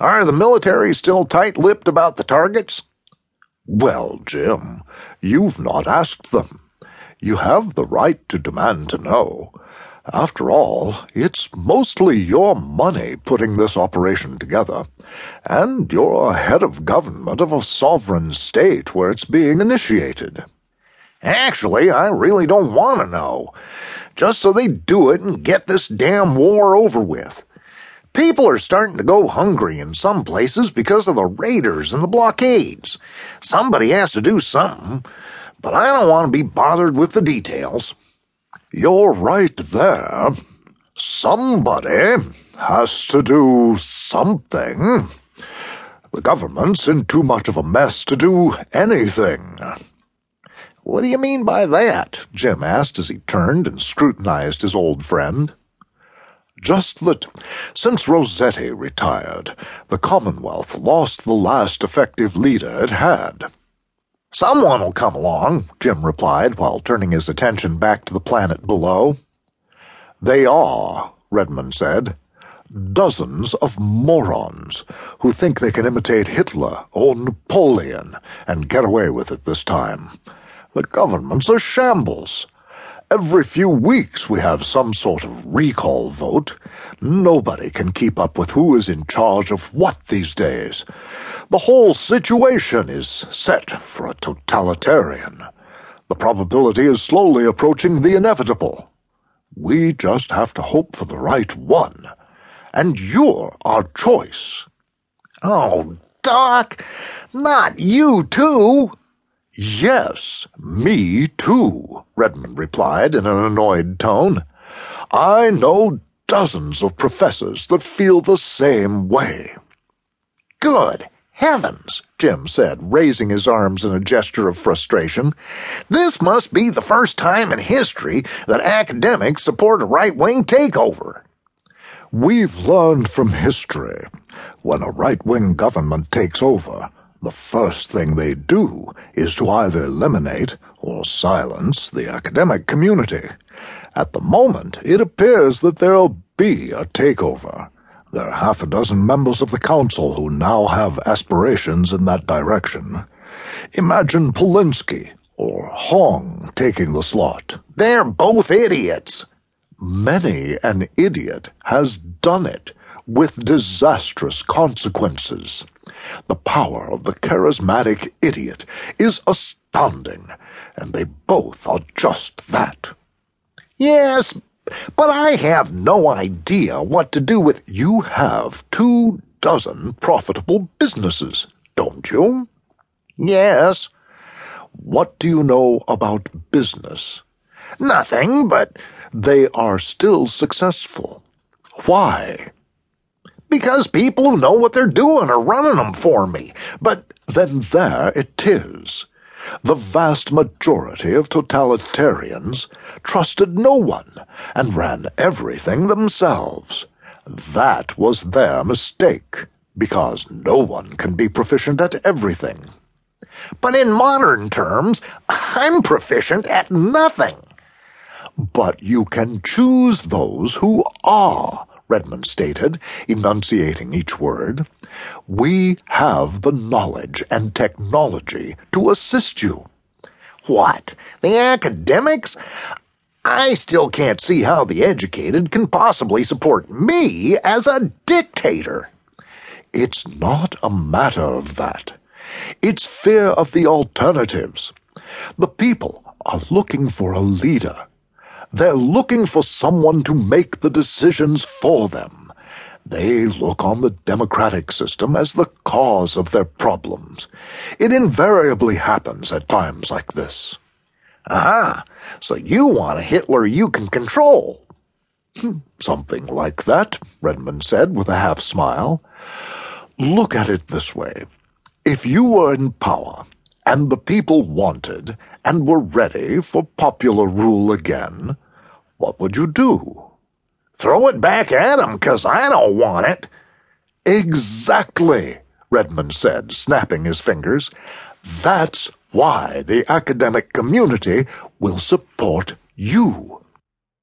Are the military still tight lipped about the targets? Well, Jim, you've not asked them. You have the right to demand to know. After all, it's mostly your money putting this operation together, and you're a head of government of a sovereign state where it's being initiated. Actually, I really don't want to know. Just so they do it and get this damn war over with. People are starting to go hungry in some places because of the raiders and the blockades. Somebody has to do something, but I don't want to be bothered with the details. You're right there. Somebody has to do something. The government's in too much of a mess to do anything. What do you mean by that? Jim asked as he turned and scrutinized his old friend. Just that, since Rossetti retired, the Commonwealth lost the last effective leader it had. Someone will come along, Jim replied while turning his attention back to the planet below. They are, Redmond said. Dozens of morons who think they can imitate Hitler or Napoleon and get away with it this time. The government's a shambles. Every few weeks we have some sort of recall vote. Nobody can keep up with who is in charge of what these days. The whole situation is set for a totalitarian. The probability is slowly approaching the inevitable. We just have to hope for the right one. And you're our choice. Oh, Doc, not you too. Yes, me too, Redmond replied in an annoyed tone. I know dozens of professors that feel the same way. Good heavens, Jim said, raising his arms in a gesture of frustration. This must be the first time in history that academics support a right wing takeover. We've learned from history. When a right wing government takes over, the first thing they do is to either eliminate or silence the academic community. At the moment, it appears that there'll be a takeover. There are half a dozen members of the council who now have aspirations in that direction. Imagine Polinsky or Hong taking the slot. They're both idiots. Many an idiot has done it with disastrous consequences. The power of the charismatic idiot is astounding, and they both are just that. Yes, but I have no idea what to do with. You have two dozen profitable businesses, don't you? Yes. What do you know about business? Nothing, but they are still successful. Why? Because people who know what they're doing are running them for me. But then there it is. The vast majority of totalitarians trusted no one and ran everything themselves. That was their mistake, because no one can be proficient at everything. But in modern terms, I'm proficient at nothing. But you can choose those who are Redmond stated, enunciating each word. We have the knowledge and technology to assist you. What? The academics? I still can't see how the educated can possibly support me as a dictator. It's not a matter of that. It's fear of the alternatives. The people are looking for a leader they're looking for someone to make the decisions for them. They look on the democratic system as the cause of their problems. It invariably happens at times like this. Ah, so you want a Hitler you can control. Hmm, something like that, Redmond said with a half smile. Look at it this way. If you were in power, and the people wanted and were ready for popular rule again, what would you do? Throw it back at 'em, 'cause I don't want it. Exactly, Redmond said, snapping his fingers. That's why the academic community will support you.